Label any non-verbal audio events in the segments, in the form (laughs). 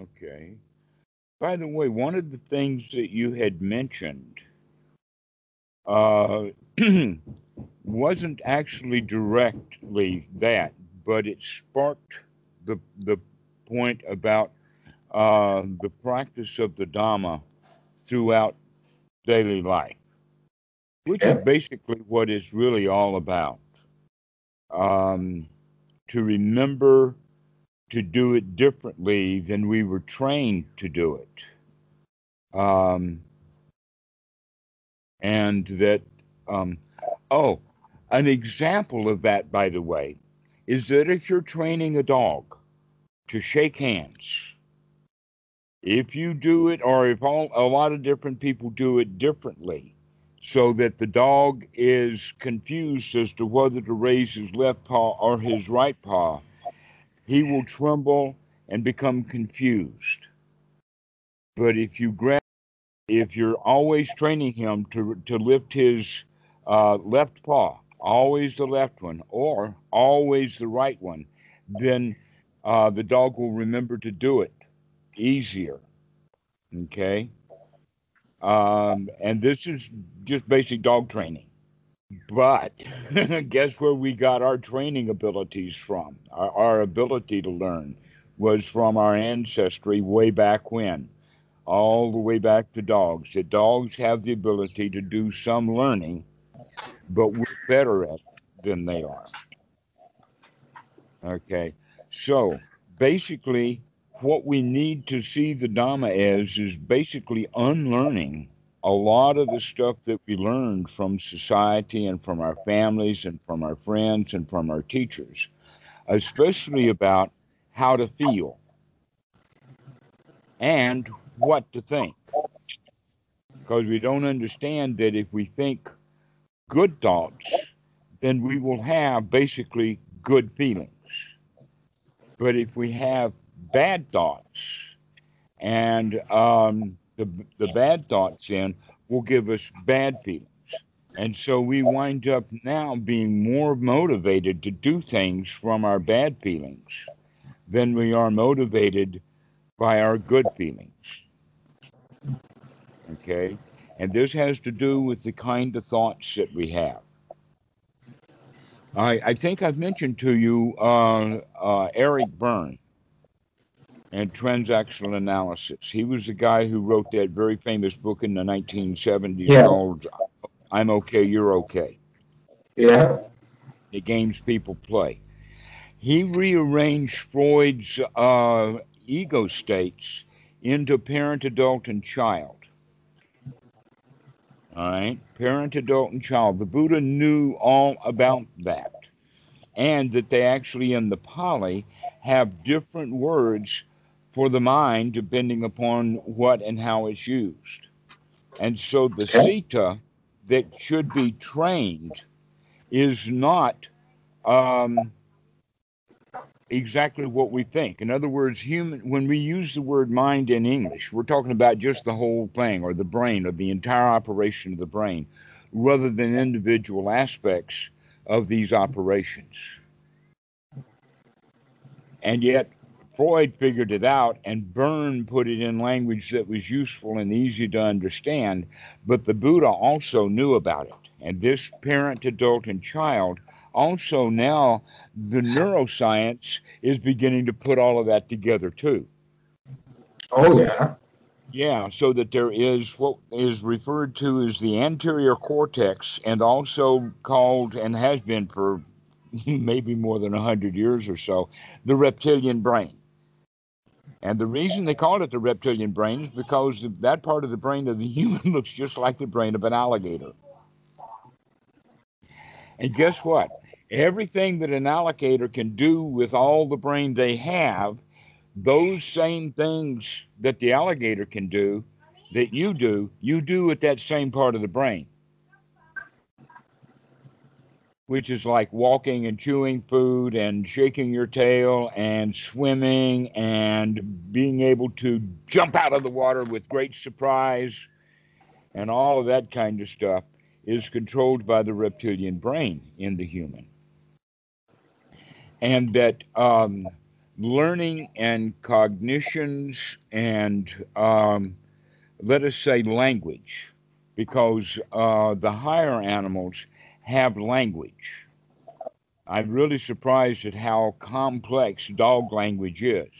Okay. By the way, one of the things that you had mentioned uh, (clears throat) wasn't actually directly that, but it sparked the the point about uh, the practice of the Dhamma throughout daily life, which is basically what it's really all about. Um, to remember to do it differently than we were trained to do it. Um, and that, um, oh, an example of that, by the way, is that if you're training a dog to shake hands, if you do it, or if all, a lot of different people do it differently, so that the dog is confused as to whether to raise his left paw or his right paw, he will tremble and become confused. But if you grab, if you're always training him to, to lift his uh, left paw, always the left one, or always the right one, then uh, the dog will remember to do it easier. Okay. Um, and this is just basic dog training. But (laughs) guess where we got our training abilities from? Our, our, ability to learn was from our ancestry way back when, all the way back to dogs. The dogs have the ability to do some learning, but we're better at it than they are. Okay, so basically, what we need to see the Dhamma as is basically unlearning a lot of the stuff that we learned from society and from our families and from our friends and from our teachers, especially about how to feel and what to think. Because we don't understand that if we think good thoughts, then we will have basically good feelings. But if we have bad thoughts and um, the, the bad thoughts in will give us bad feelings. And so we wind up now being more motivated to do things from our bad feelings than we are motivated by our good feelings. Okay? And this has to do with the kind of thoughts that we have. I, I think I've mentioned to you uh, uh, Eric Berne and transactional analysis. He was the guy who wrote that very famous book in the 1970s yeah. called I'm Okay, You're Okay. Yeah. The games people play. He rearranged Freud's uh, ego states into parent, adult, and child. All right, parent, adult, and child. The Buddha knew all about that, and that they actually in the Pali have different words for the mind, depending upon what and how it's used. And so the citta that should be trained is not um, exactly what we think. In other words, human when we use the word mind in English, we're talking about just the whole thing or the brain or the entire operation of the brain, rather than individual aspects of these operations. And yet Freud figured it out, and Berne put it in language that was useful and easy to understand. But the Buddha also knew about it. And this parent, adult, and child also now the neuroscience is beginning to put all of that together too. Oh, yeah. Yeah, so that there is what is referred to as the anterior cortex, and also called and has been for (laughs) maybe more than 100 years or so, the reptilian brain. And the reason they call it the reptilian brain is because that part of the brain of the (laughs) human looks just like the brain of an alligator. And guess what? Everything that an alligator can do with all the brain they have, those same things that the alligator can do, that you do, you do with that same part of the brain which is like walking and chewing food and shaking your tail and swimming and being able to jump out of the water with great surprise and all of that kind of stuff is controlled by the reptilian brain in the human. And that um, learning and cognitions and um, let us say language, because uh, the higher animals have language. I'm really surprised at how complex dog language is.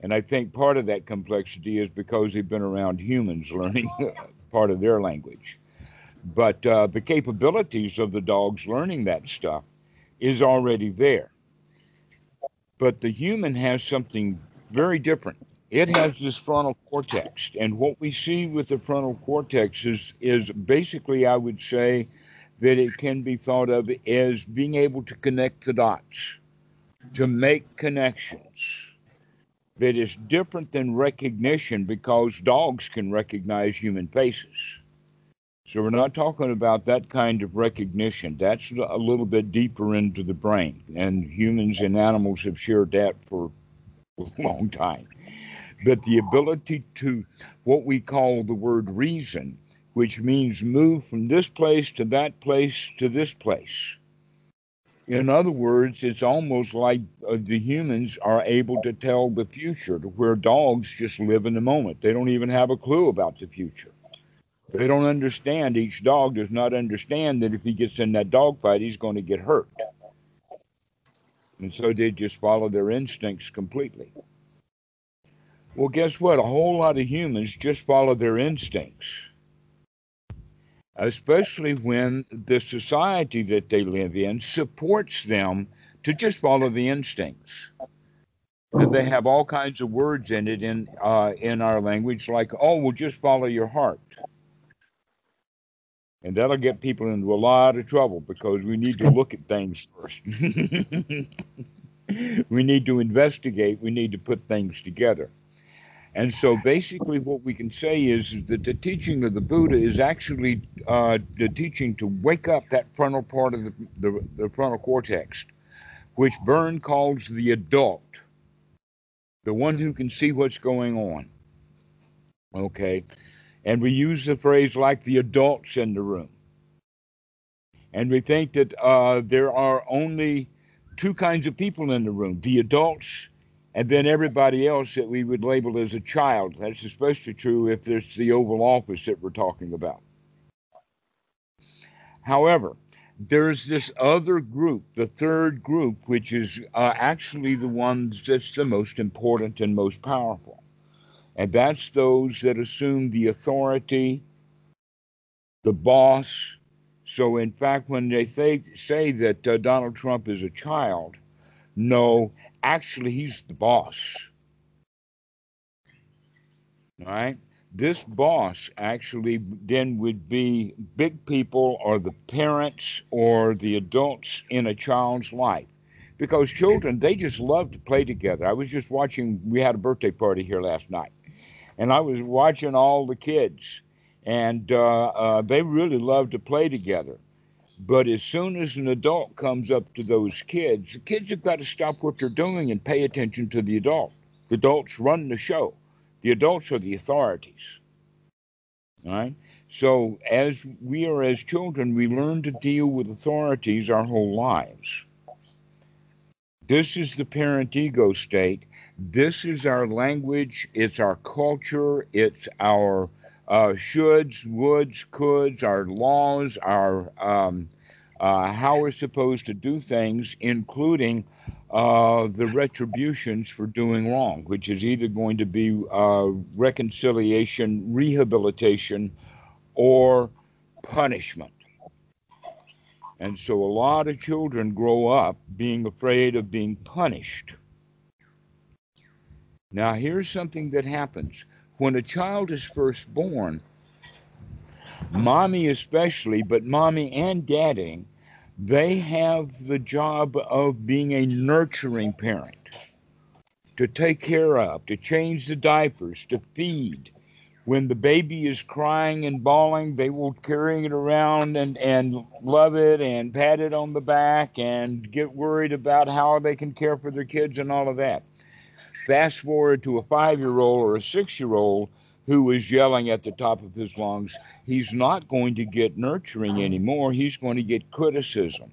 And I think part of that complexity is because they've been around humans learning (laughs) part of their language. But uh, the capabilities of the dogs learning that stuff is already there. But the human has something very different. It has this frontal cortex. And what we see with the frontal cortex is, is basically, I would say, that it can be thought of as being able to connect the dots, to make connections. That is different than recognition because dogs can recognize human faces. So we're not talking about that kind of recognition. That's a little bit deeper into the brain, and humans and animals have shared that for a long time. But the ability to what we call the word reason which means move from this place to that place to this place. In other words, it's almost like uh, the humans are able to tell the future, to where dogs just live in the moment. They don't even have a clue about the future. They don't understand. Each dog does not understand that if he gets in that dog fight, he's going to get hurt. And so they just follow their instincts completely. Well, guess what? A whole lot of humans just follow their instincts especially when the society that they live in supports them to just follow the instincts. They have all kinds of words in it in uh, in our language, like "Oh, well, just follow your heart," and that'll get people into a lot of trouble because we need to look at things first. (laughs) we need to investigate. We need to put things together. And so basically, what we can say is that the teaching of the Buddha is actually uh, the teaching to wake up that frontal part of the, the, the frontal cortex, which Berne calls the adult, the one who can see what's going on. Okay. And we use the phrase like the adults in the room. And we think that uh, there are only two kinds of people in the room the adults and then everybody else that we would label as a child. That's especially true if there's the Oval Office that we're talking about. However, there's this other group, the third group, which is uh, actually the ones that's the most important and most powerful. And that's those that assume the authority, the boss. So, in fact, when they say that uh, Donald Trump is a child, no, actually he's the boss. All right? This boss actually then would be big people or the parents or the adults in a child's life. Because children, they just love to play together. I was just watching, we had a birthday party here last night, and I was watching all the kids, and uh, uh, they really love to play together. But as soon as an adult comes up to those kids, the kids have got to stop what they're doing and pay attention to the adult. The adults run the show. The adults are the authorities. All right? So as we are as children, we learn to deal with authorities our whole lives. This is the parent ego state. This is our language, it's our culture, it's our uh, shoulds, woulds, coulds, our laws, our um, uh, how we're supposed to do things, including uh, the retributions for doing wrong, which is either going to be uh, reconciliation, rehabilitation, or punishment. And so a lot of children grow up being afraid of being punished. Now, here's something that happens when a child is first born, mommy especially, but mommy and daddy, they have the job of being a nurturing parent, to take care of, to change the diapers, to feed. When the baby is crying and bawling, they will carry it around and, and love it and pat it on the back and get worried about how they can care for their kids and all of that. Fast forward to a five year old or a six year old who is yelling at the top of his lungs. He's not going to get nurturing anymore. He's going to get criticism.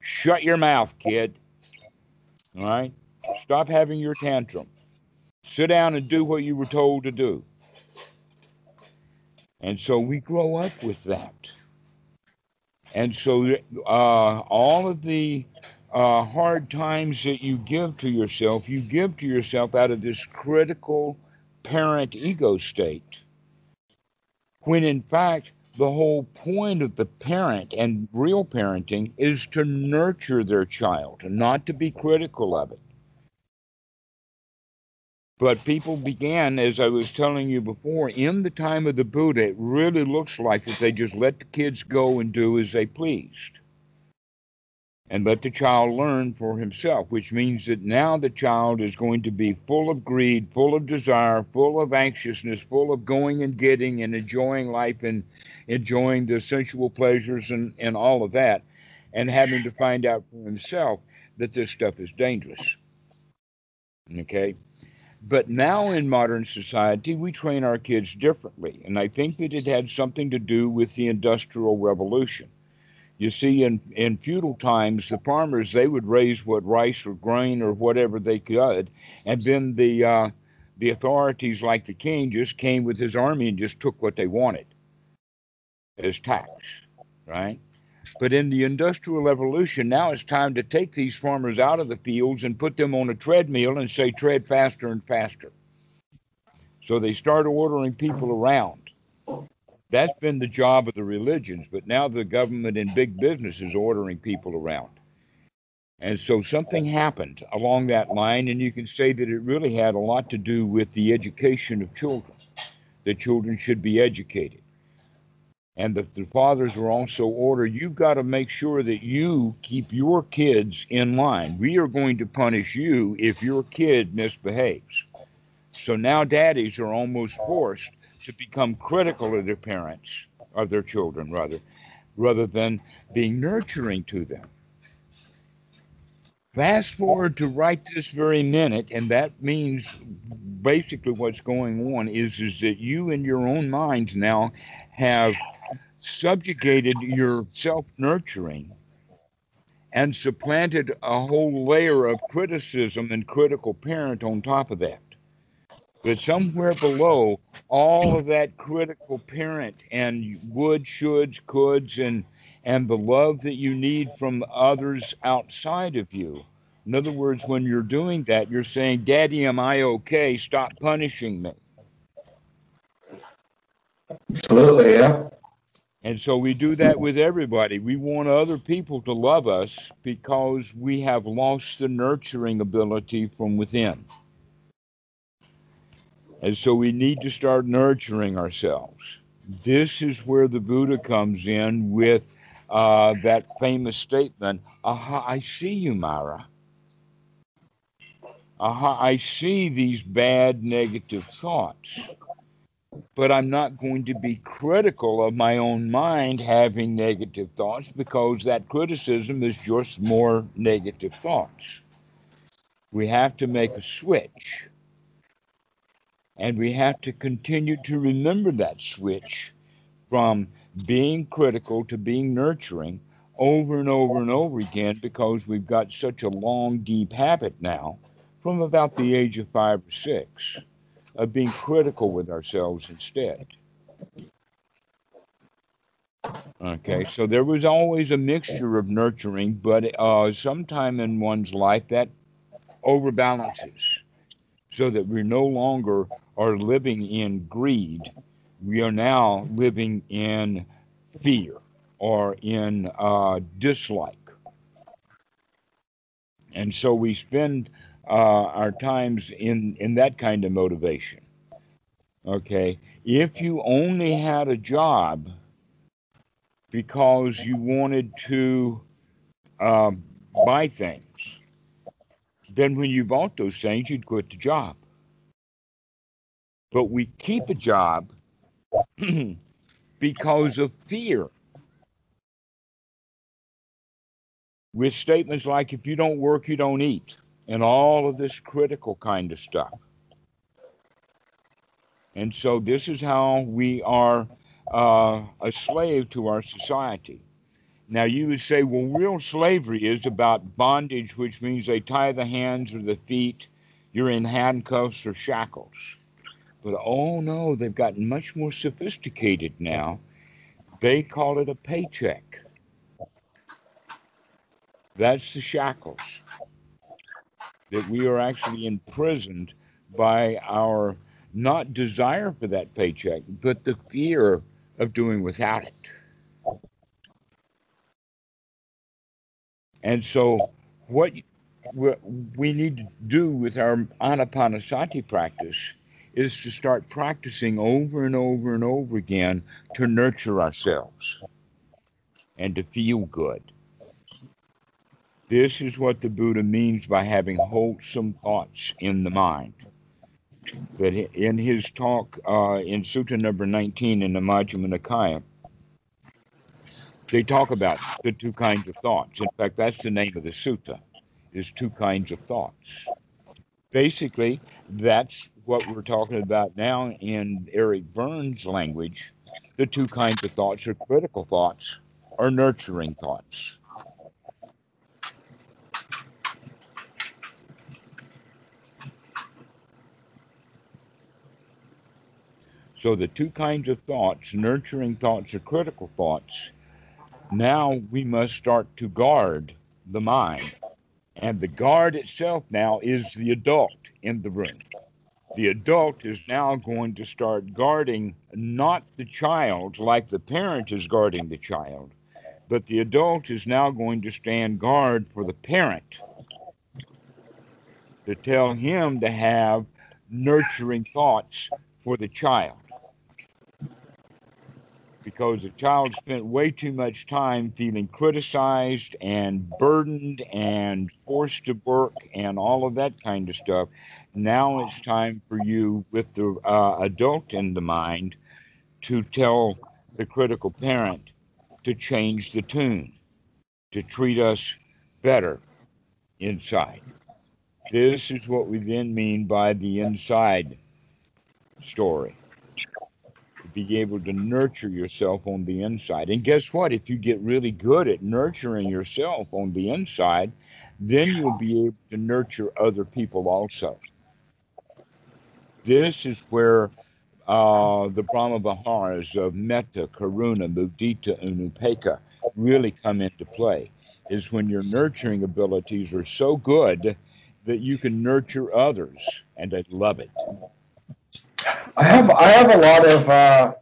Shut your mouth, kid. All right? Stop having your tantrum. Sit down and do what you were told to do. And so we grow up with that. And so uh, all of the uh, hard times that you give to yourself, you give to yourself out of this critical parent ego state. When in fact, the whole point of the parent and real parenting is to nurture their child, not to be critical of it. But people began, as I was telling you before, in the time of the Buddha, it really looks like that they just let the kids go and do as they pleased. And let the child learn for himself, which means that now the child is going to be full of greed, full of desire, full of anxiousness, full of going and getting and enjoying life and enjoying the sensual pleasures and, and all of that, and having to find out for himself that this stuff is dangerous. Okay? But now in modern society, we train our kids differently. And I think that it had something to do with the Industrial Revolution. You see, in, in feudal times, the farmers, they would raise what rice or grain or whatever they could. And then the, uh, the authorities, like the king, just came with his army and just took what they wanted as tax, right? But in the Industrial Revolution, now it's time to take these farmers out of the fields and put them on a treadmill and say, tread faster and faster. So they start ordering people around. That's been the job of the religions, but now the government and big business is ordering people around. And so something happened along that line, and you can say that it really had a lot to do with the education of children. That children should be educated and the, the fathers were also ordered you've got to make sure that you keep your kids in line. We are going to punish you if your kid misbehaves. So now daddies are almost forced to become critical of their parents, of their children, rather, rather than being nurturing to them. Fast forward to right this very minute, and that means basically what's going on is, is that you in your own minds now have subjugated your self nurturing and supplanted a whole layer of criticism and critical parent on top of that. But somewhere below all of that critical parent and would, shoulds, coulds, and and the love that you need from others outside of you. In other words, when you're doing that, you're saying, Daddy, am I okay? Stop punishing me. Absolutely, yeah. And so we do that with everybody. We want other people to love us because we have lost the nurturing ability from within. And so we need to start nurturing ourselves. This is where the Buddha comes in with uh, that famous statement Aha, I see you, Mara. Aha, I see these bad negative thoughts but I'm not going to be critical of my own mind having negative thoughts because that criticism is just more negative thoughts. We have to make a switch. And we have to continue to remember that switch from being critical to being nurturing over and over and over again because we've got such a long, deep habit now from about the age of five or six of being critical with ourselves instead. Okay, so there was always a mixture of nurturing, but uh, sometime in one's life that overbalances so that we no longer are living in greed. We are now living in fear or in uh, dislike. And so we spend uh, our times in in that kind of motivation. Okay, if you only had a job because you wanted to um, buy things, then when you bought those things, you'd quit the job. But we keep a job (clears throat) because of fear. With statements like, if you don't work, you don't eat and all of this critical kind of stuff. And so this is how we are uh, a slave to our society. Now you would say, well, real slavery is about bondage, which means they tie the hands or the feet. You're in handcuffs or shackles. But oh no, they've gotten much more sophisticated now. They call it a paycheck. That's the shackles. That we are actually imprisoned by our not desire for that paycheck, but the fear of doing without it. And so, what we need to do with our anapanasati practice is to start practicing over and over and over again to nurture ourselves and to feel good. This is what the Buddha means by having wholesome thoughts in the mind. That in his talk uh, in Sutta number 19 in the Majjhima Nikaya, they talk about the two kinds of thoughts. In fact, that's the name of the sutta, is two kinds of thoughts. Basically, that's what we're talking about now in Eric Berne's language. The two kinds of thoughts are critical thoughts or nurturing thoughts. So the two kinds of thoughts, nurturing thoughts or critical thoughts, now we must start to guard the mind. And the guard itself now is the adult in the room. The adult is now going to start guarding not the child like the parent is guarding the child, but the adult is now going to stand guard for the parent to tell him to have nurturing thoughts for the child because the child spent way too much time feeling criticized and burdened and forced to work and all of that kind of stuff. Now it's time for you, with the uh, adult in the mind, to tell the critical parent to change the tune, to treat us better inside. This is what we then mean by the inside story be able to nurture yourself on the inside. And guess what? If you get really good at nurturing yourself on the inside, then you'll be able to nurture other people also. This is where uh, the Brahma Viharas of metta, karuna, mudita, and upekkha really come into play. Is when your nurturing abilities are so good that you can nurture others, and I love it. I have I have a lot of uh,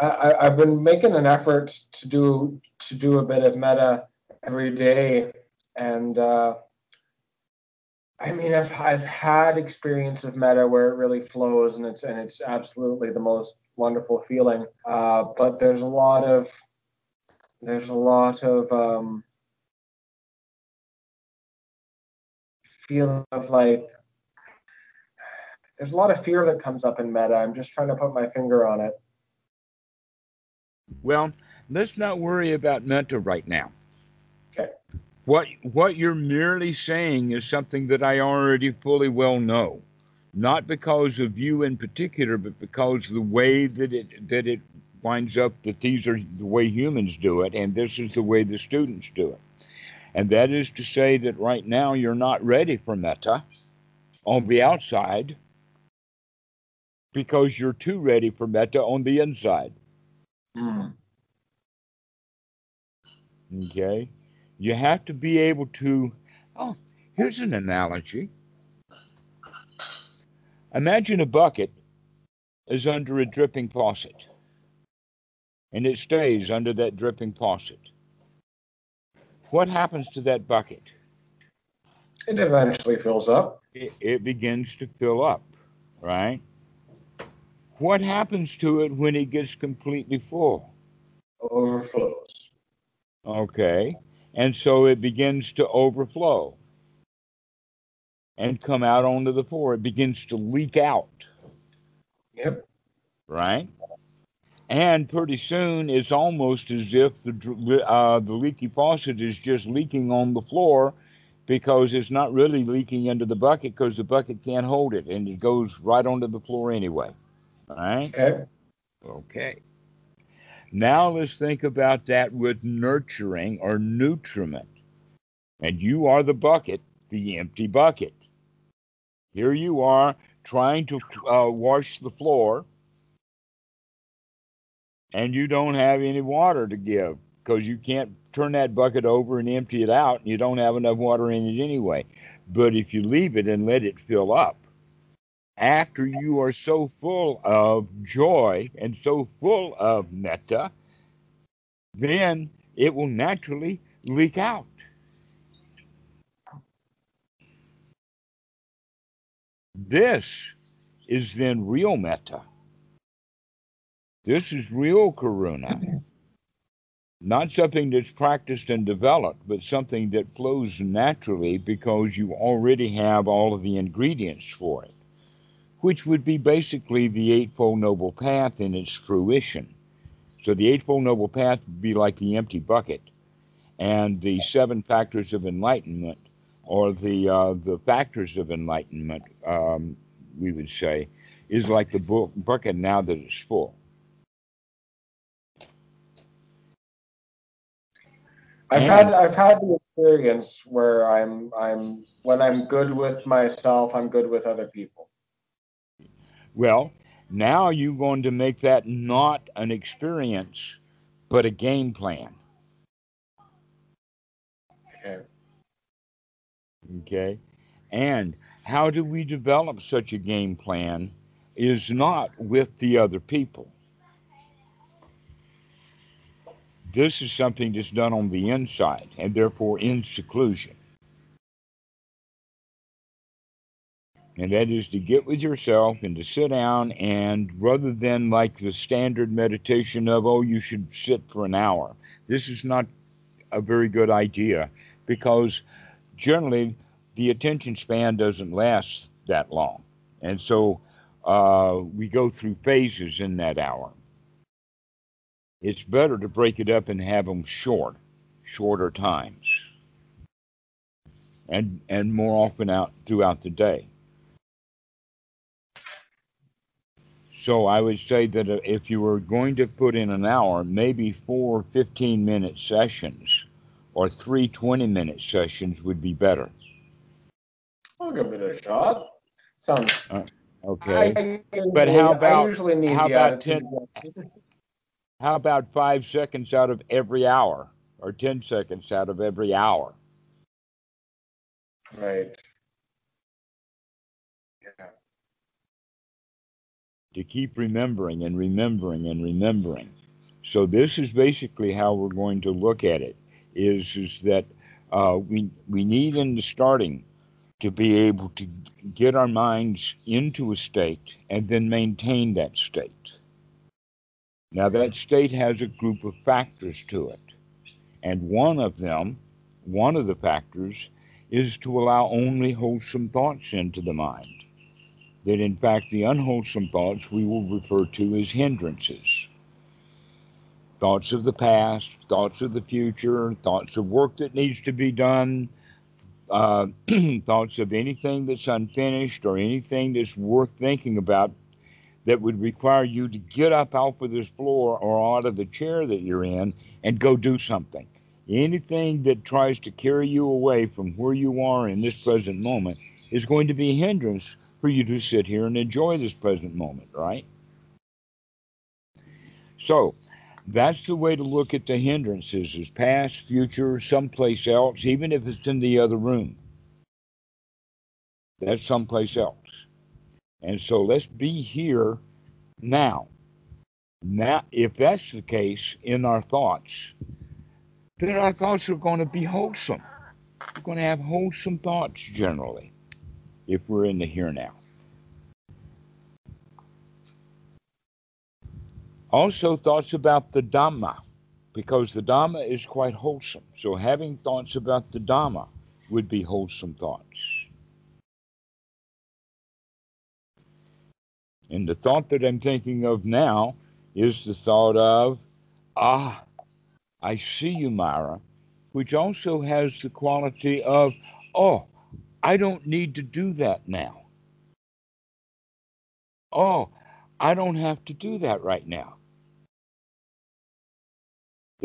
I, I've been making an effort to do to do a bit of metta every day, and uh, I mean I've I've had experience of metta where it really flows and it's and it's absolutely the most wonderful feeling. Uh, but there's a lot of there's a lot of um, feeling of like there's a lot of fear that comes up in metta. I'm just trying to put my finger on it. Well, let's not worry about metta right now. Okay. What what you're merely saying is something that I already fully well know. Not because of you in particular, but because the way that it that it winds up that these are the way humans do it, and this is the way the students do it. And that is to say that right now you're not ready for metta on the outside because you're too ready for metta on the inside. Mm. Okay. You have to be able to. Oh, here's an analogy. Imagine a bucket is under a dripping faucet, and it stays under that dripping faucet. What happens to that bucket? It eventually fills up. It, it begins to fill up, right? What happens to it when it gets completely full? Overflows. Okay. And so it begins to overflow and come out onto the floor. It begins to leak out. Yep. Right? And pretty soon it's almost as if the, uh, the leaky faucet is just leaking on the floor because it's not really leaking into the bucket because the bucket can't hold it and it goes right onto the floor anyway. All right. Okay. Okay. Now let's think about that with nurturing or nutriment. And you are the bucket, the empty bucket. Here you are trying to uh, wash the floor, and you don't have any water to give because you can't turn that bucket over and empty it out, and you don't have enough water in it anyway. But if you leave it and let it fill up, after you are so full of joy and so full of metta, then it will naturally leak out. This is then real metta. This is real karuna. Not something that's practiced and developed, but something that flows naturally because you already have all of the ingredients for it, which would be basically the Eightfold Noble Path in its fruition. So the Eightfold Noble Path would be like the empty bucket, and the seven factors of enlightenment, or the uh, the factors of enlightenment, um, we would say, is like the bu- bucket now that it's full. I've had I've had the experience where I'm I'm when I'm good with myself, I'm good with other people. Well, now you're going to make that not an experience, but a game plan. Okay. Okay. And how do we develop such a game plan is not with the other people. This is something that's done on the inside and therefore in seclusion. And that is to get with yourself and to sit down and rather than like the standard meditation of, oh, you should sit for an hour, this is not a very good idea because generally the attention span doesn't last that long. And so uh, we go through phases in that hour. It's better to break it up and have them short, shorter times, and and more often out throughout the day. So I would say that uh, if you were going to put in an hour, maybe four 15 minute sessions or three 20 minute sessions would be better. I'll give it a shot. Sounds Okay. I, But how I about- how about attitude. How about five seconds out of every hour or 10 seconds out of every hour? Right. To keep remembering and remembering and remembering. So this is basically how we're going to look at it. Is is that uh, we we need in the starting to be able to get our minds into a state and then maintain that state. Now that state has a group of factors to it, and one of them, one of the factors, is to allow only wholesome thoughts into the mind that in fact the unwholesome thoughts we will refer to as hindrances. Thoughts of the past, thoughts of the future, thoughts of work that needs to be done, uh, (clears throat) thoughts of anything that's unfinished or anything that's worth thinking about that would require you to get up off of this floor or out of the chair that you're in and go do something. Anything that tries to carry you away from where you are in this present moment is going to be a hindrance for you to sit here and enjoy this present moment, right? So that's the way to look at the hindrances is past, future, someplace else, even if it's in the other room. That's someplace else. And so let's be here now. Now, if that's the case in our thoughts, then our thoughts are going to be wholesome. We're going to have wholesome thoughts generally if we're in the here now. Also, thoughts about the Dhamma, because the Dhamma is quite wholesome. So, having thoughts about the Dhamma would be wholesome thoughts. And the thought that I'm thinking of now is the thought of, ah, I see you, Mara, which also has the quality of, oh, I don't need to do that now. Oh, I don't have to do that right now.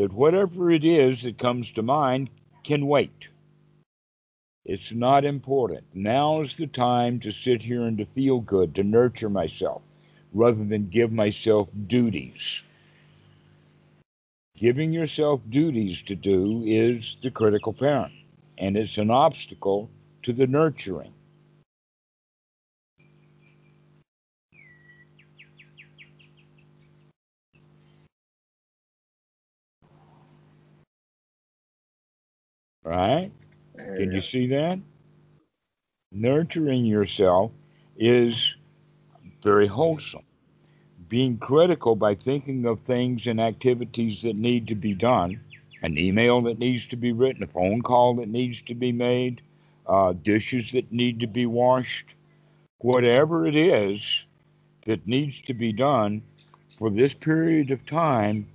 that whatever it is that comes to mind can wait. It's not important. Now is the time to sit here and to feel good, to nurture myself, rather than give myself duties. Giving yourself duties to do is the critical parent, and it's an obstacle to the nurturing. Right? Can you see that? Nurturing yourself is very wholesome. Being critical by thinking of things and activities that need to be done, an email that needs to be written, a phone call that needs to be made, uh, dishes that need to be washed, whatever it is that needs to be done for this period of time,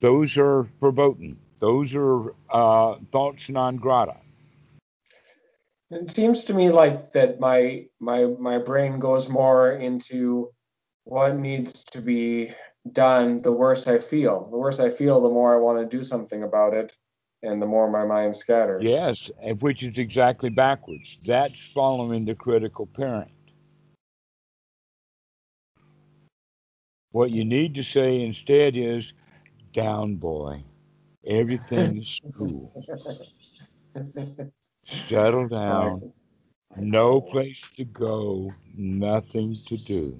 those are verboten. Those are uh, thoughts non grata. It seems to me like that my my my brain goes more into what needs to be done the worse I feel. The worse I feel, the more I want to do something about it, and the more my mind scatters. Yes, which is exactly backwards. That's following the critical parent. What you need to say instead is, down boy, everything's (laughs) cool. Settle down. No place to go, nothing to do.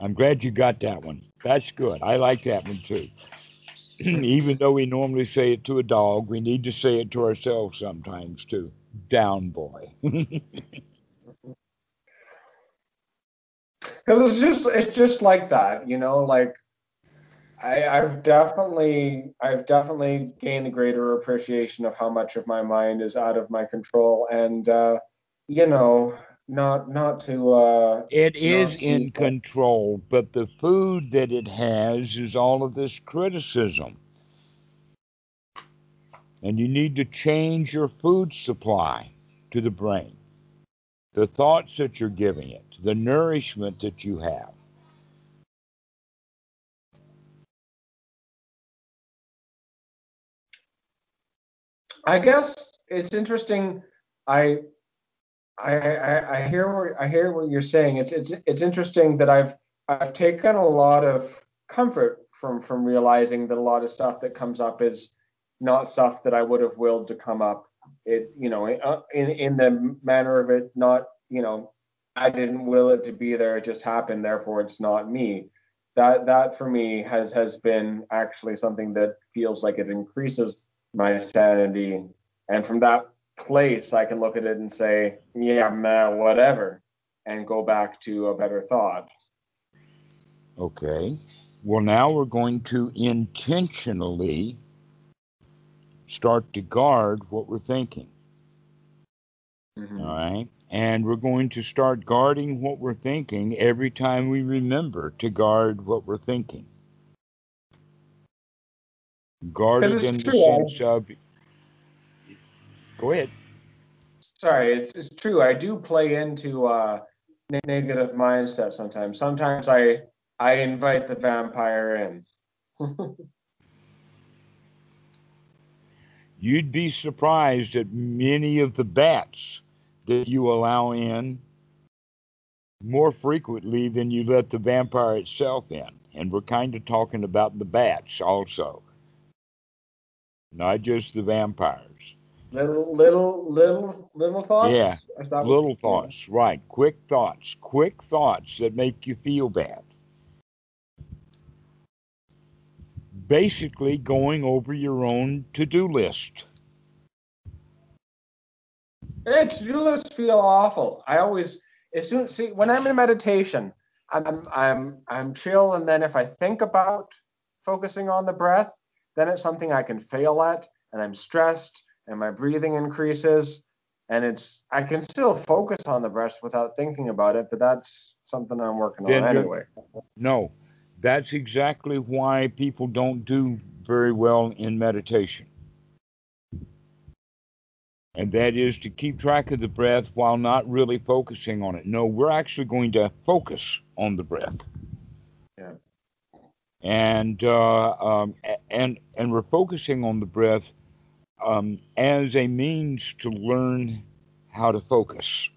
I'm glad you got that one. That's good. I like that one too. (clears throat) Even though we normally say it to a dog, we need to say it to ourselves sometimes too. Down boy. (laughs) Because it's just it's just like that, you know, like I, I've definitely I've definitely gained a greater appreciation of how much of my mind is out of my control and uh, you know not not to uh It is to- in control, but the food that it has is all of this criticism. And you need to change your food supply to the brain, the thoughts that you're giving it, the nourishment that you have. I guess it's interesting. I I, I, hear what I hear what you're saying. It's it's it's interesting that I've I've taken a lot of comfort from from realizing that a lot of stuff that comes up is not stuff that I would have willed to come up. It you know uh, in in the manner of it not you know I didn't will it to be there. It just happened. Therefore, it's not me. That that for me has has been actually something that feels like it increases my sanity. And from that place, I can look at it and say, yeah, man, whatever, and go back to a better thought. Okay. Well, now we're going to intentionally start to guard what we're thinking. Mhm. All right. And we're going to start guarding what we're thinking every time we remember to guard what we're thinking. Guard it it's in the sense of. Go ahead. Sorry, it's, it's true. I do play into uh, negative mindset sometimes. Sometimes I I invite the vampire in. (laughs) You'd be surprised at many of the bats that you allow in more frequently than you let the vampire itself in. And we're kind of talking about the bats also, not just the vampires. Little little little little thoughts. Yeah, Is that what- Little thoughts, right? Quick thoughts, quick thoughts that make you feel bad. Basically, going over your own to do list. Yeah, to-do lists feel awful. I always, as soon see when I'm in meditation, I'm I'm I'm chill, and then if I think about focusing on the breath, then it's something I can fail at, and I'm stressed, and my breathing increases, and it's I can still focus on the breath without thinking about it, but that's something I'm working Then on anyway. No, that's exactly why people don't do very well in meditation. And that is to keep track of the breath while not really focusing on it. No, we're actually going to focus on the breath. Yeah. and uh, um, and and we're focusing on the breath um, as a means to learn how to focus.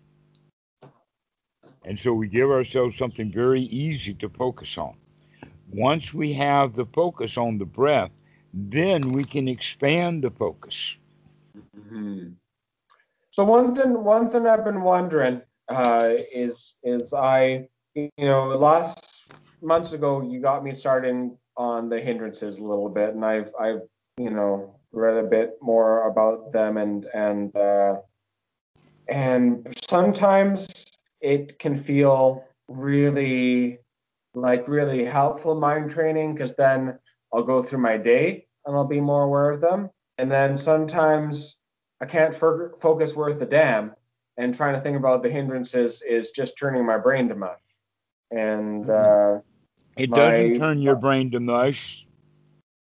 And so we give ourselves something very easy to focus on. Once we have the focus on the breath, then we can expand the focus. Mm-hmm. So one thing, one thing I've been wondering uh, is is I, you know, last months ago you got me starting on the hindrances a little bit, and I've I've you know read a bit more about them, and and uh, and sometimes it can feel really like really helpful mind training because then I'll go through my day and I'll be more aware of them. And then sometimes I can't focus worth a damn, and trying to think about the hindrances is just turning my brain to mush. And mm-hmm. uh, it my, doesn't turn your brain to mush.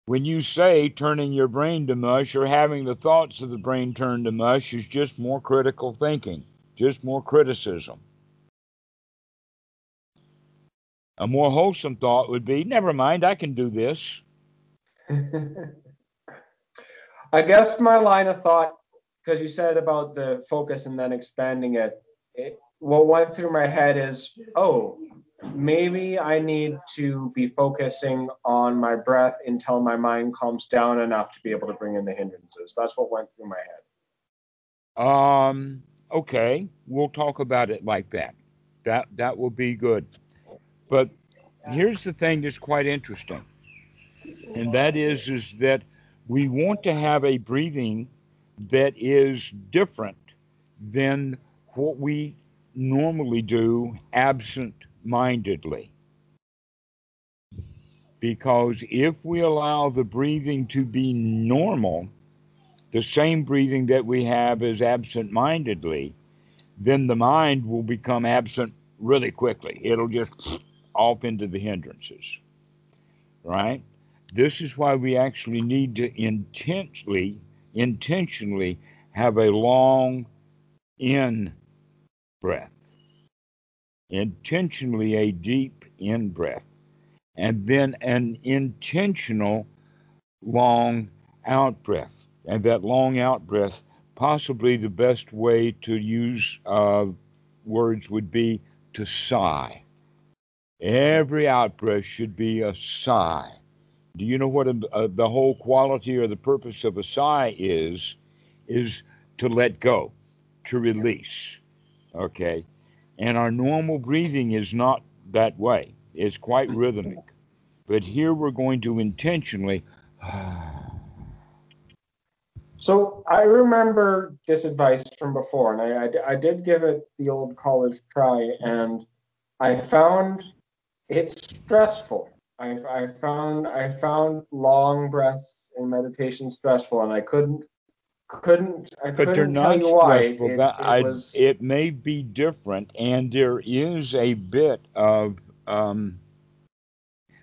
When you say turning your brain to mush or having the thoughts of the brain turn to mush is just more critical thinking, just more criticism. A more wholesome thought would be never mind, I can do this. (laughs) I guess my line of thought, because you said about the focus and then expanding it, it, what went through my head is, oh, maybe I need to be focusing on my breath until my mind calms down enough to be able to bring in the hindrances. That's what went through my head. Um. Okay, we'll talk about it like that. That that will be good. But here's the thing that's quite interesting, and that is is that we want to have a breathing that is different than what we normally do absent mindedly. Because if we allow the breathing to be normal, the same breathing that we have as absent mindedly, then the mind will become absent really quickly. It'll just off into the hindrances. Right? This is why we actually need to intensely, intentionally have a long in breath, intentionally a deep in breath, and then an intentional long out breath. And that long out breath, possibly the best way to use uh, words would be to sigh. Every out breath should be a sigh. Do you know what a, a, the whole quality or the purpose of a sigh is? Is to let go, to release. Okay. And our normal breathing is not that way, it's quite mm-hmm. rhythmic. But here we're going to intentionally. (sighs) so I remember this advice from before, and I, I, I did give it the old college try, and I found it stressful. I, I found I found long breaths in meditation stressful, and I couldn't couldn't I but couldn't tell you why. It, it, I, was... it may be different, and there is a bit of um,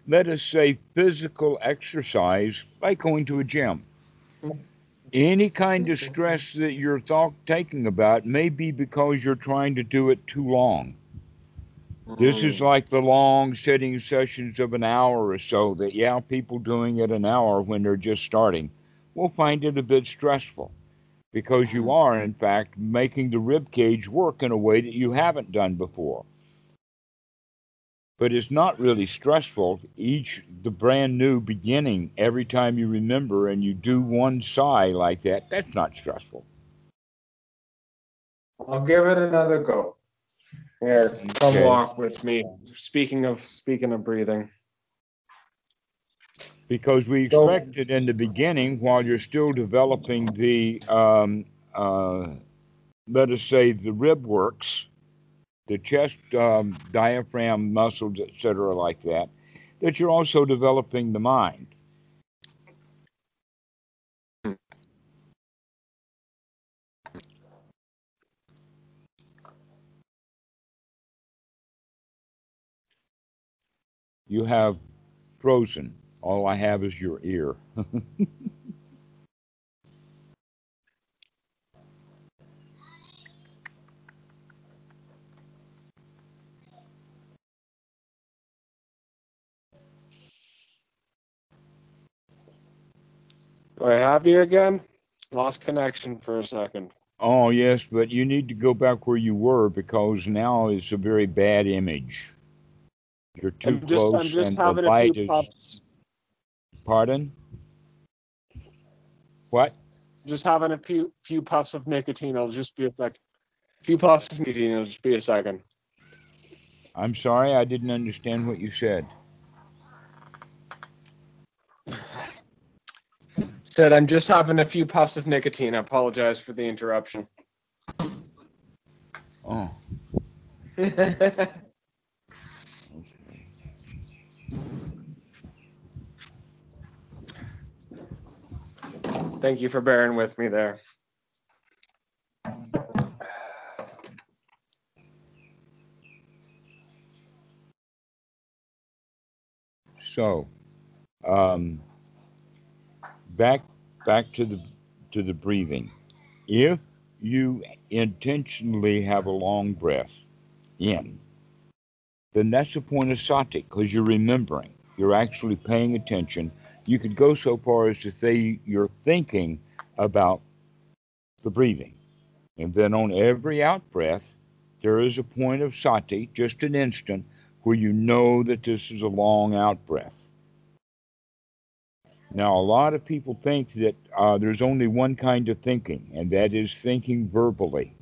let us say physical exercise, by going to a gym. Any kind of stress that you're thought, taking about may be because you're trying to do it too long. This is mm. like the long sitting sessions of an hour or so that, yeah, people doing it an hour when they're just starting will find it a bit stressful because you mm. are, in fact, making the rib cage work in a way that you haven't done before. But it's not really stressful. Each, the brand new beginning, every time you remember and you do one sigh like that, that's not stressful. I'll give it another go. Here, come Okay. walk with me. Speaking of speaking of breathing. Because we expected in the beginning, while you're still developing the, um, uh, let us say, the rib works, the chest, um, diaphragm muscles, etc., like that, that you're also developing the mind. You have frozen. All I have is your ear. (laughs) Do I have you again? Lost connection for a second. Oh, yes, but you need to go back where you were because now it's a very bad image. You're too I'm just, close I'm just and the having a light few is. Pardon? What? Just having a few few puffs of nicotine. I'll just be a sec. Few puffs of nicotine. It'll just be a second. I'm sorry, I didn't understand what you said. Said I'm just having a few puffs of nicotine. I apologize for the interruption. Oh, (laughs) Thank you for bearing with me there. so, um, back back to the to the breathing. If you intentionally have a long breath in, then that's a point of sati because you're remembering. You're actually paying attention. You could go so far as to say you're thinking about the breathing. And then on every out breath, there is a point of sati, just an instant, where you know that this is a long out breath. Now, a lot of people think that uh, there's only one kind of thinking, and that is thinking verbally.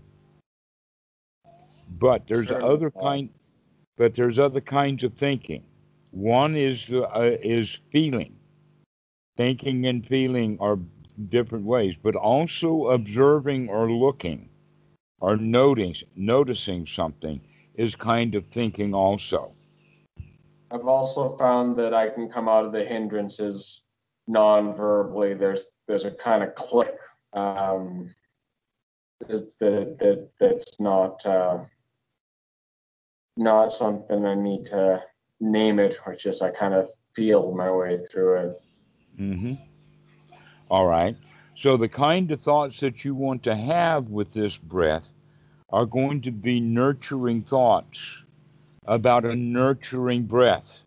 But there's Sure. other kind, but there's other kinds of thinking. One is uh, is feeling. Thinking and feeling are different ways, but also observing or looking or noticing noticing something is kind of thinking also. I've also found that I can come out of the hindrances non-verbally. There's there's a kind of click um, that, that that's not uh, not something I need to name it, or just I kind of feel my way through it. Mm-hmm. All right. So the kind of thoughts that you want to have with this breath are going to be nurturing thoughts about a nurturing breath,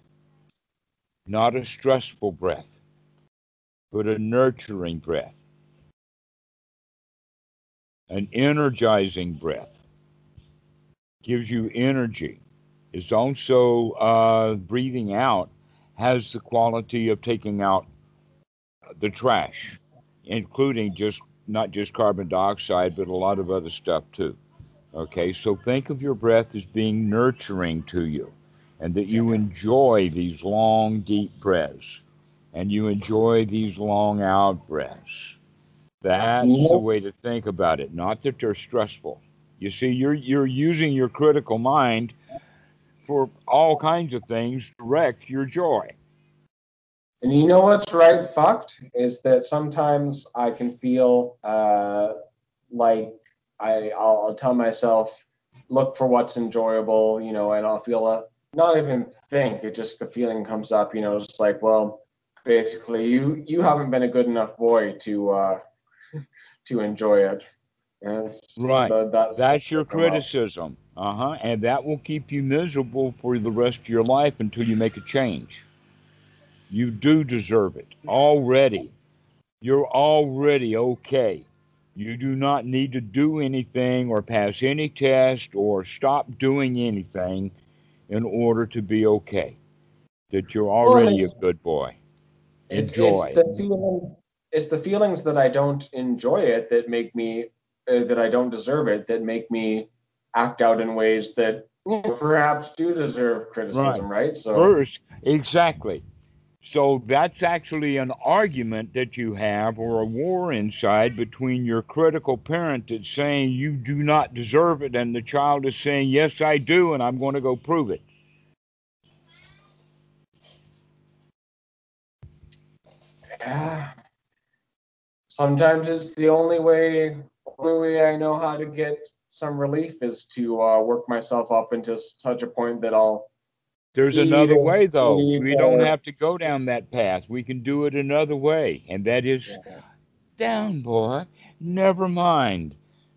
not a stressful breath, but a nurturing breath, an energizing breath. Gives you energy. It's also uh, breathing out has the quality of taking out the trash, including just not just carbon dioxide, but a lot of other stuff too. Okay, so think of your breath as being nurturing to you, and that you enjoy these long, deep breaths, and you enjoy these long out breaths. That's the way to think about it. Not that they're stressful. You see, you're you're using your critical mind for all kinds of things to wreck your joy. And you know what's right fucked is that sometimes I can feel uh, like I I'll, I'll tell myself look for what's enjoyable, you know, and I'll feel a not even think it just the feeling comes up, you know, it's like well, basically you you haven't been a good enough boy to uh, (laughs) to enjoy it. Right. that- that's, That's your criticism. Uh huh. And that will keep you miserable for the rest of your life until you make a change. You do deserve it already. You're already okay. You do not need to do anything or pass any test or stop doing anything in order to be okay. That you're already a good boy. It's, Enjoy. it's the feeling. It's the feelings that I don't enjoy it that make me uh, that I don't deserve it that make me act out in ways that you know, perhaps do deserve criticism, right? So First, exactly. So that's actually an argument that you have, or a war inside between your critical parent that's saying you do not deserve it, and the child is saying, Yes, I do, and I'm going to go prove it. (sighs) sometimes it's the only way. Only way I know how to get some relief is to uh, work myself up into such a point that I'll There's another way, though. We don't have to go down that path. We can do it another way, and that is down, boy. Never mind.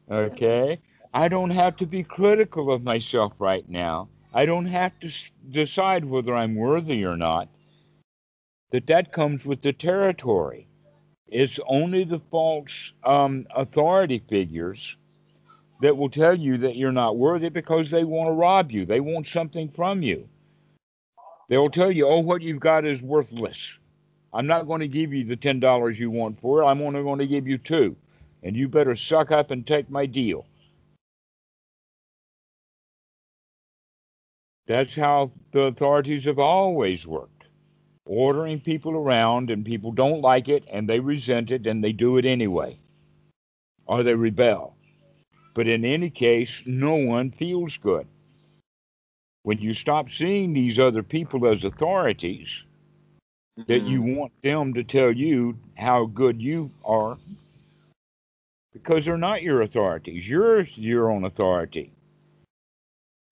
Okay? I don't have to be critical of myself right now. I don't have to s- decide whether I'm worthy or not. That that comes with the territory. It's only the false um, authority figures that will tell you that you're not worthy because they want to rob you. They want something from you. They'll tell you, oh, what you've got is worthless. I'm not going to give you the $10 you want for it. I'm only going to give you two. And you better suck up and take my deal. That's how the authorities have always worked ordering people around, and people don't like it and they resent it and they do it anyway, or they rebel. But in any case, no one feels good. When you stop seeing these other people as authorities, that you mm-hmm. want them to tell you how good you are, because they're not your authorities. You're your own authority.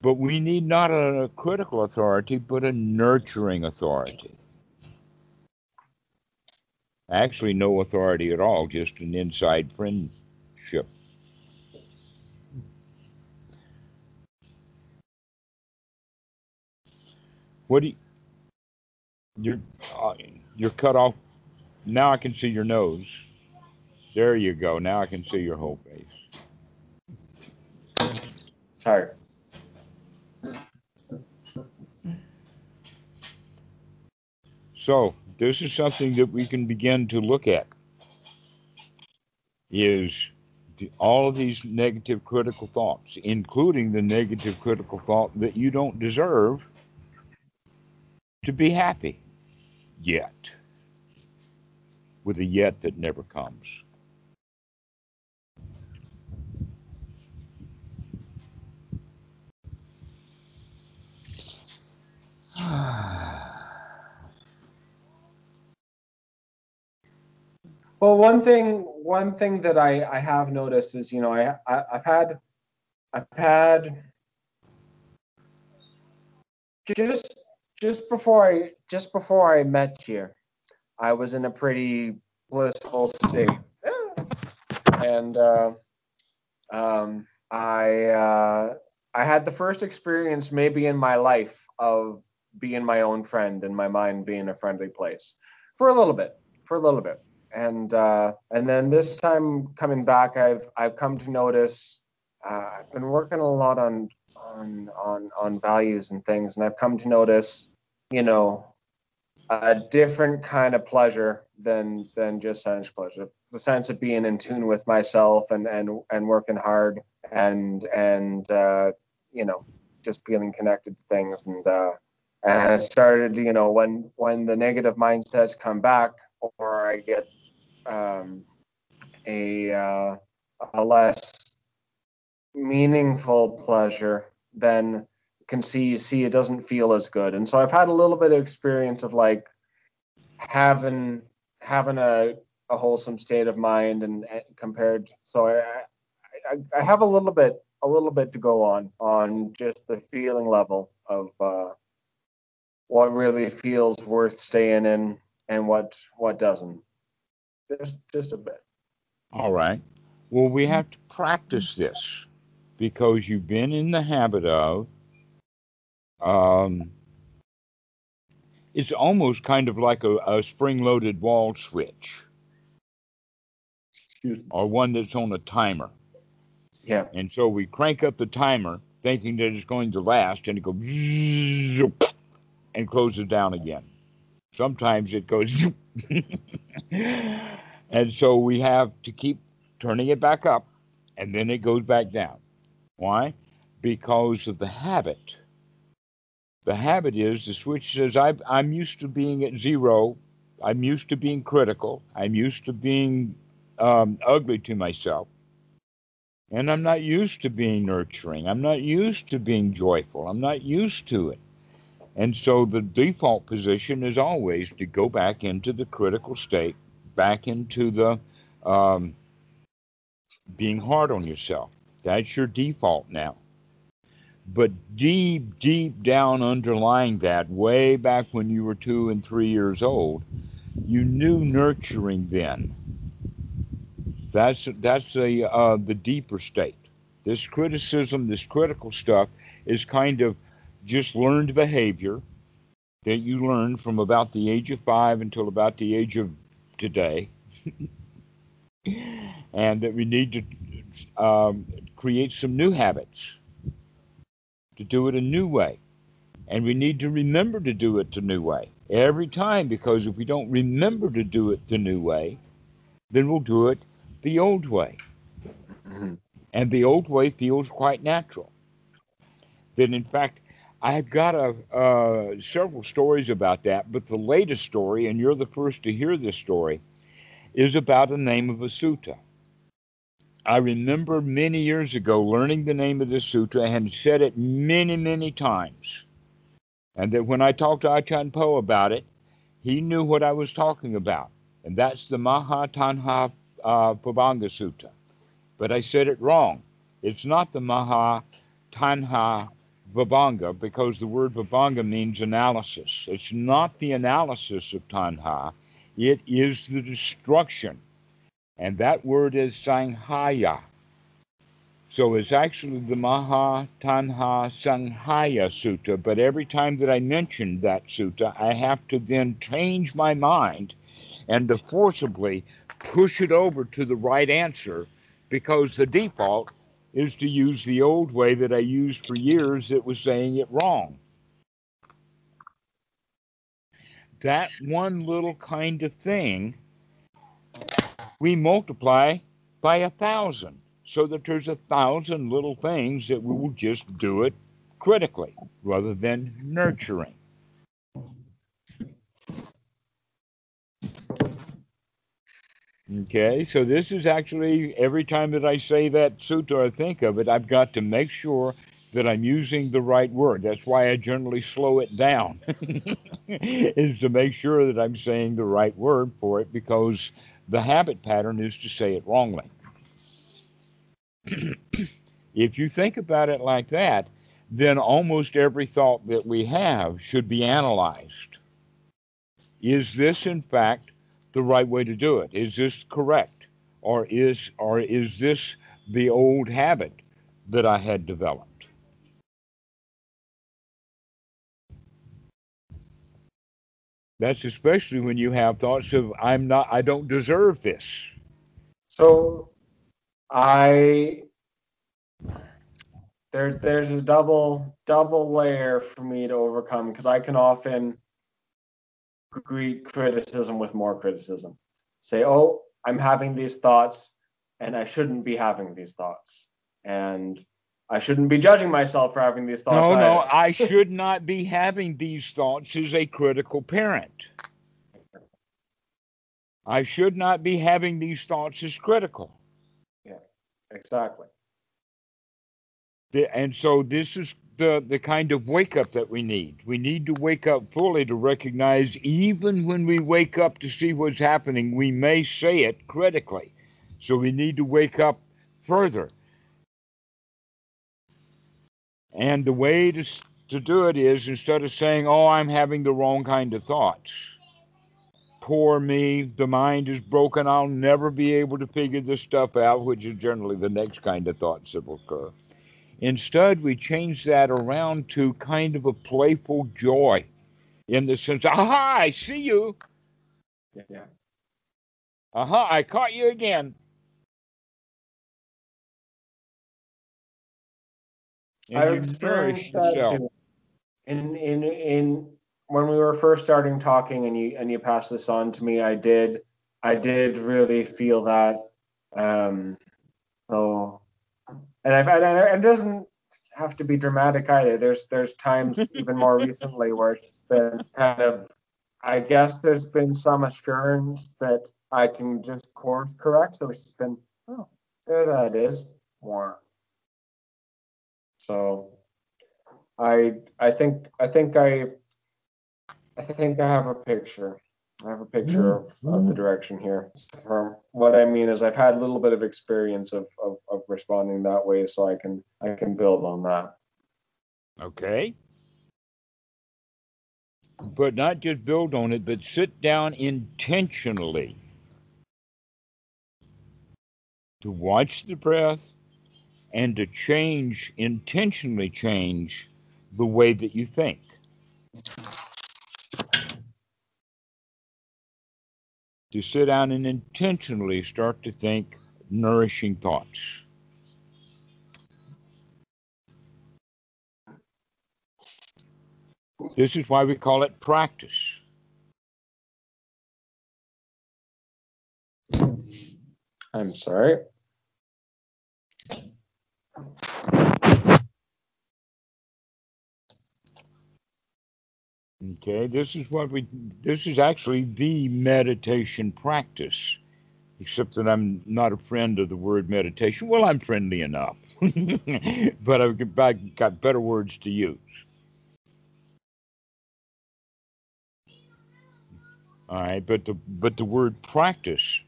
But we need not a critical authority, but a nurturing authority. Actually, no authority at all, just an inside friendship. What do you, you're uh, you're cut off? Now I can see your nose. There you go. Now I can see your whole face. Sorry. So this is something that we can begin to look at. Is all of these negative critical thoughts, including the negative critical thought that you don't deserve to be happy yet, with a yet that never comes. (sighs) Well, one thing, one thing that I, I have noticed is, you know, I, I I've had, I've had just just before I just before I met you, I was in a pretty blissful state, and uh, um, I uh, I had the first experience maybe in my life of being my own friend and my mind being a friendly place for a little bit, for a little bit. And uh, and then this time coming back, I've I've come to notice uh, I've been working a lot on on on on values and things, and I've come to notice, you know, a different kind of pleasure than than just sense pleasure. The sense of being in tune with myself and and and working hard and and uh, you know just feeling connected to things and uh, and it started you know when when the negative mindsets come back or I get um, a uh, a less meaningful pleasure, then can see you see it doesn't feel as good. And so I've had a little bit of experience of like having having a, a wholesome state of mind and, and compared. So I, I I have a little bit a little bit to go on on just the feeling level of uh, what really feels worth staying in and what what doesn't just just a bit. All right. Well, we have to practice this because you've been in the habit of. Um, it's almost kind of like a, a spring-loaded wall switch, or one that's on a timer. Yeah. And so we crank up the timer, thinking that it's going to last, and it goes (laughs) and closes down again. Sometimes it goes (laughs) and so we have to keep turning it back up and then it goes back down. Why? Because of the habit. The habit is the switch says, i am used to being at zero. I'm used to being critical. I'm used to being um, ugly to myself. And I'm not used to being nurturing. I'm not used to being joyful. I'm not used to it. And so the default position is always to go back into the critical state, back into the um, being hard on yourself. That's your default now. But deep, deep down underlying that, way back when you were two and three years old, you knew nurturing then. That's that's the uh, the deeper state. This criticism, this critical stuff, is kind of just learned behavior that you learn from about the age of five until about the age of today. (laughs) and that we need to um, create some new habits to do it a new way. And we need to remember to do it the new way every time because if we don't remember to do it the new way, then we'll do it the old way. Mm-hmm. And the old way feels quite natural. Then, in fact, I've got a, uh, several stories about that, but the latest story, and you're the first to hear this story, is about the name of a sutta. I remember many years ago learning the name of this sutra and said it many, many times. And that when I talked to Achan Po about it, he knew what I was talking about. And that's the Maha Tanha uh, Vibhanga Sutta. But I said it wrong. It's not the Maha Tanha because the word Vibhanga means analysis. It's not the analysis of Tanha, it is the destruction. And that word is Sankhaya. So it's actually the Maha Tanha Sankhaya Sutta. But every time that I mention that sutta, I have to then change my mind and to forcibly push it over to the right answer because the default is to use the old way that I used for years that was saying it wrong. That one little kind of thing we multiply by a thousand so that there's a thousand little things that we will just do it critically rather than nurturing. Okay, so this is actually every time that I say that sutta or think of it, I've got to make sure that I'm using the right word. That's why I generally slow it down, (laughs) is to make sure that I'm saying the right word for it because the habit pattern is to say it wrongly. (clears throat) if you think about it like that, then almost every thought that we have should be analyzed. Is this, in fact, the right way to do it? Is this correct? Or is, or is this the old habit that I had developed? That's especially when you have thoughts of, I'm not, I don't deserve this. So I there's there's a double double layer for me to overcome because I can often greet criticism with more criticism. Say, oh, I'm having these thoughts and I shouldn't be having these thoughts. And I shouldn't be judging myself for having these thoughts. No, either. no, I should not be having these thoughts as a critical parent. I should not be having these thoughts as critical. Yeah, exactly. The- And so this is the, the kind of wake up that we need. We need to wake up fully to recognize even when we wake up to see what's happening, we may say it critically. So we need to wake up further. And the way to, to do it is instead of saying, oh, I'm having the wrong kind of thoughts, poor me, the mind is broken, I'll never be able to figure this stuff out, which is generally the next kind of thoughts that will occur. Instead, we change that around to kind of a playful joy in the sense, aha, I see you. Yeah. Aha, I caught you again. And I've experienced that yourself. too. In in in when we were first starting talking, and you and you passed this on to me, I did I did really feel that. Um, so, and I've and I- it doesn't have to be dramatic either. There's there's times (laughs) even more recently where it's been kind of. I guess there's been some assurance that I can just course correct. So it's just been, oh, there that is. More. So I I think I think I I think I have a picture. I have a picture mm. of, of the direction here. From what I mean is I've had a little bit of experience of, of, of responding that way so I can I can build on that. Okay. But not just build on it, but sit down intentionally to watch the breath and to change, intentionally change the way that you think. to sit down and intentionally start to think nourishing thoughts. This is why we call it practice. I'm sorry. Okay, this is what we, this is actually the meditation practice, except that I'm not a friend of the word meditation. Well, I'm friendly enough, (laughs) but I've got, better words to use. All right, but the but the word practice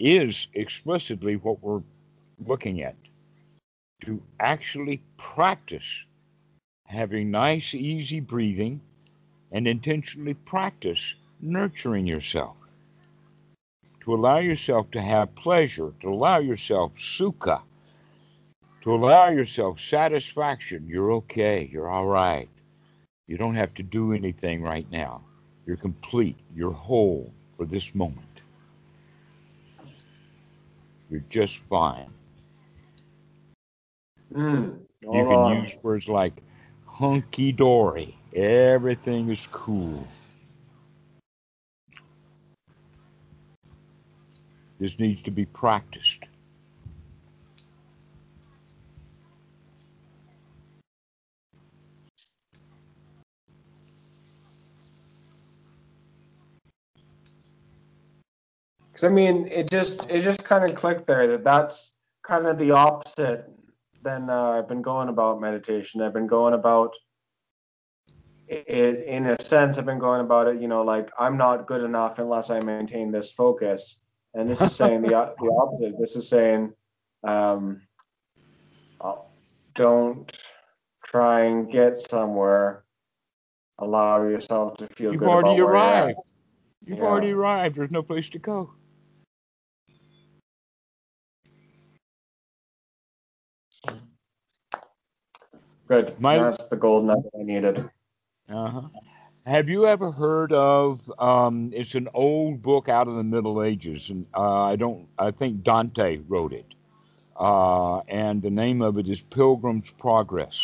is explicitly what we're looking at. To actually practice having nice, easy breathing and intentionally practice nurturing yourself. To allow yourself to have pleasure, to allow yourself sukha, to allow yourself satisfaction. You're okay, you're all right. You don't have to do anything right now. You're complete, you're whole for this moment. You're just fine. Mm, You can use words like hunky dory. Everything is cool. This needs to be practiced. Because I mean, it just it just kind of clicked there that that's kind of the opposite than uh, I've been going about meditation. I've been going about it in a sense. I've been going about it, you know, like I'm not good enough unless I maintain this focus. And this is (laughs) saying the the opposite. This is saying, um, uh, don't try and get somewhere. Allow yourself to feel You've good already you're at. arrived. You've Yeah. already arrived. There's no place to go. Good. My- That's the gold nugget I needed. Uh-huh. Have you ever heard of? Um, it's an old book out of the Middle Ages, and uh, I don't. I think Dante wrote it, uh, and the name of it is Pilgrim's Progress.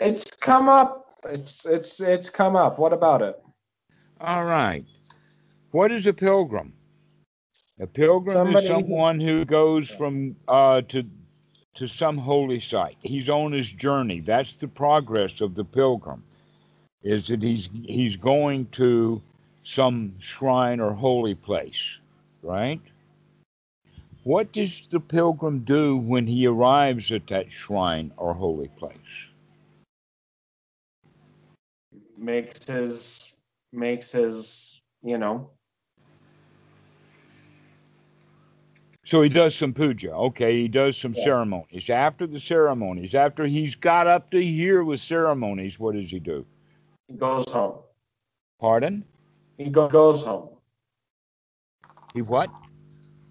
It's come up. It's it's it's come up. What about it? All right. What is a pilgrim? A pilgrim Somebody is someone who goes from uh, to to some holy site. He's on his journey. That's the progress of the pilgrim. Is that he's he's going to some shrine or holy place, right? What does the pilgrim do when he arrives at that shrine or holy place? Makes his makes his you know. So he does some puja. Okay, he does some Yeah. ceremonies. After the ceremonies, after he's got up to here with ceremonies, what does he do? He goes home. Pardon? He go, goes home. He what?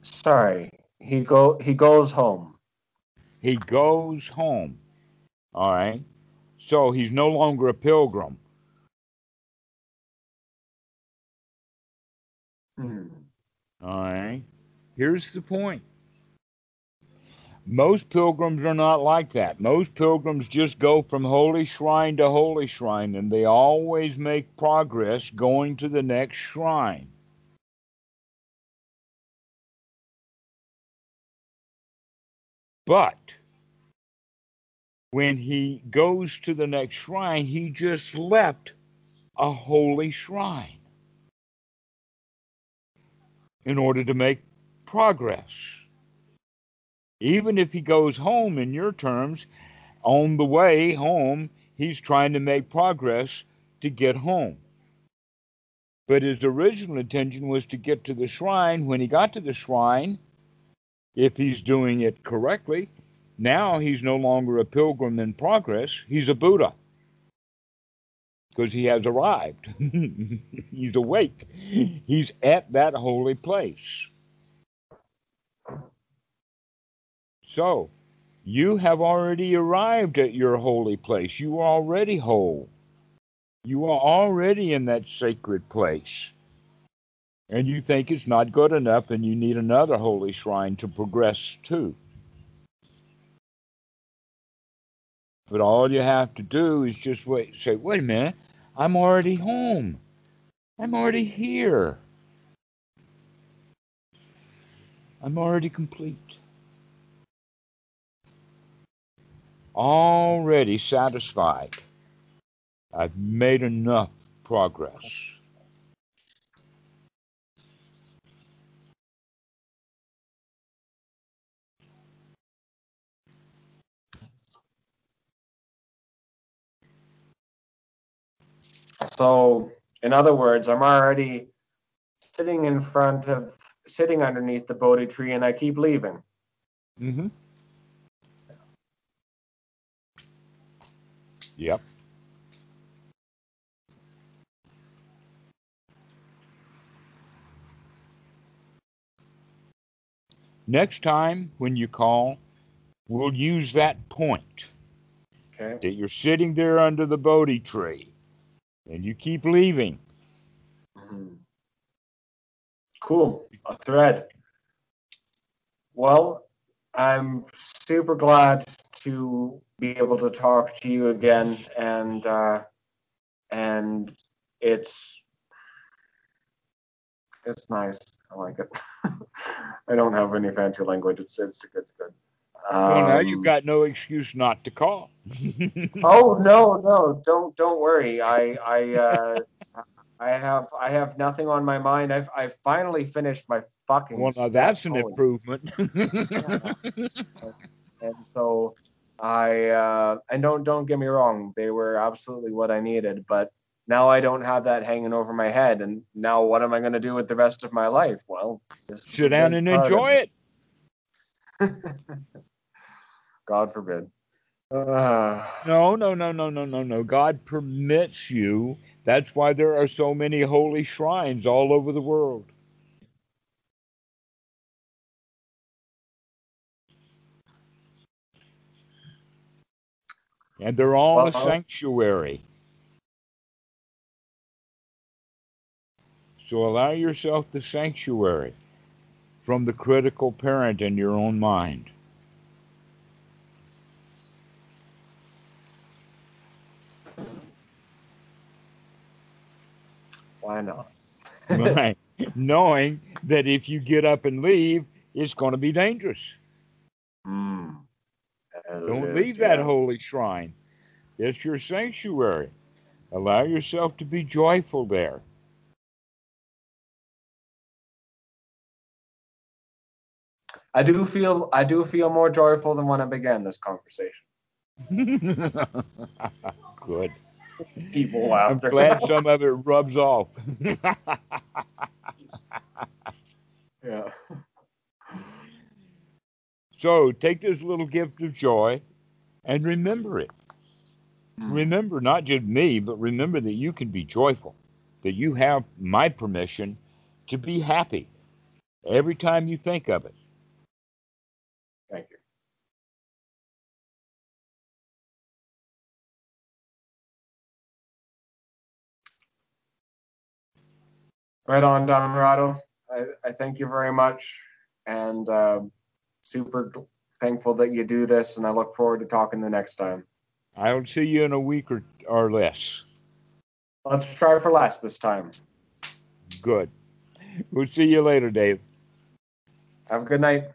Sorry. He go he goes home. He goes home. All right. So he's no longer a pilgrim. Hmm. All right. Here's the point. Most pilgrims are not like that. Most pilgrims just go from holy shrine to holy shrine, and they always make progress going to the next shrine. But when he goes to the next shrine, he just left a holy shrine in order to make progress. Even if he goes home, in your terms, on the way home, he's trying to make progress to get home. But his original intention was to get to the shrine. When he got to the shrine, if he's doing it correctly, now he's no longer a pilgrim in progress, he's a Buddha. Because he has arrived. (laughs) he's awake. He's at that holy place. So, you have already arrived at your holy place. You are already whole. You are already in that sacred place. and you think it's not good enough and you need another holy shrine to progress to. But all you have to do is just wait, say, wait a minute, I'm already home. I'm already here. I'm already complete. Already satisfied. I've made enough progress. So, in other words, I'm already sitting in front of, sitting underneath the Bodhi tree, and I keep leaving. Mm-hmm. Yep. Next time when you call, we'll use that point Okay. that you're sitting there under the Bodhi tree and you keep leaving. Mhm. Cool. A thread. Well, I'm super glad to be able to talk to you again, and uh, and it's it's nice. I like it. (laughs) I don't have any fancy language. It's it's it's good. well, now Um, you've got no excuse not to call. (laughs) Oh no, no, don't don't worry. I I uh, (laughs) I have I have nothing on my mind. I've I've finally finished my fucking. well, now that's an improvement. and so I uh, and don't don't get me wrong, they were absolutely what I needed, but now I don't have that hanging over my head, and now what am I going to do with the rest of my life? Well, this is a Sit down and enjoy it. (laughs) God forbid. Uh, (sighs) No, no, no, no, no, no, no. God permits you. That's why there are so many holy shrines all over the world. And they're all a sanctuary. So allow yourself the sanctuary from the critical parent in your own mind. why not? (laughs) right? (laughs) Knowing that if you get up and leave, it's going to be dangerous. Mm. As it Don't is, leave that holy shrine. It's your sanctuary. Allow yourself to be joyful there. I do feel I do feel more joyful than when I began this conversation. (laughs) Good. People I'm glad some of it rubs off. (laughs) yeah. So take this little gift of joy and remember it. Hmm. Remember not just me, but remember that you can be joyful, that you have my permission to be happy every time you think of it. Thank you. Right on, Dhammarato. I, I thank you very much, and uh, super thankful that you do this, and I look forward to talking the next time. I'll see you in a week or, or less. Let's try for less this time. Good. We'll see you later, Dave. Have a good night.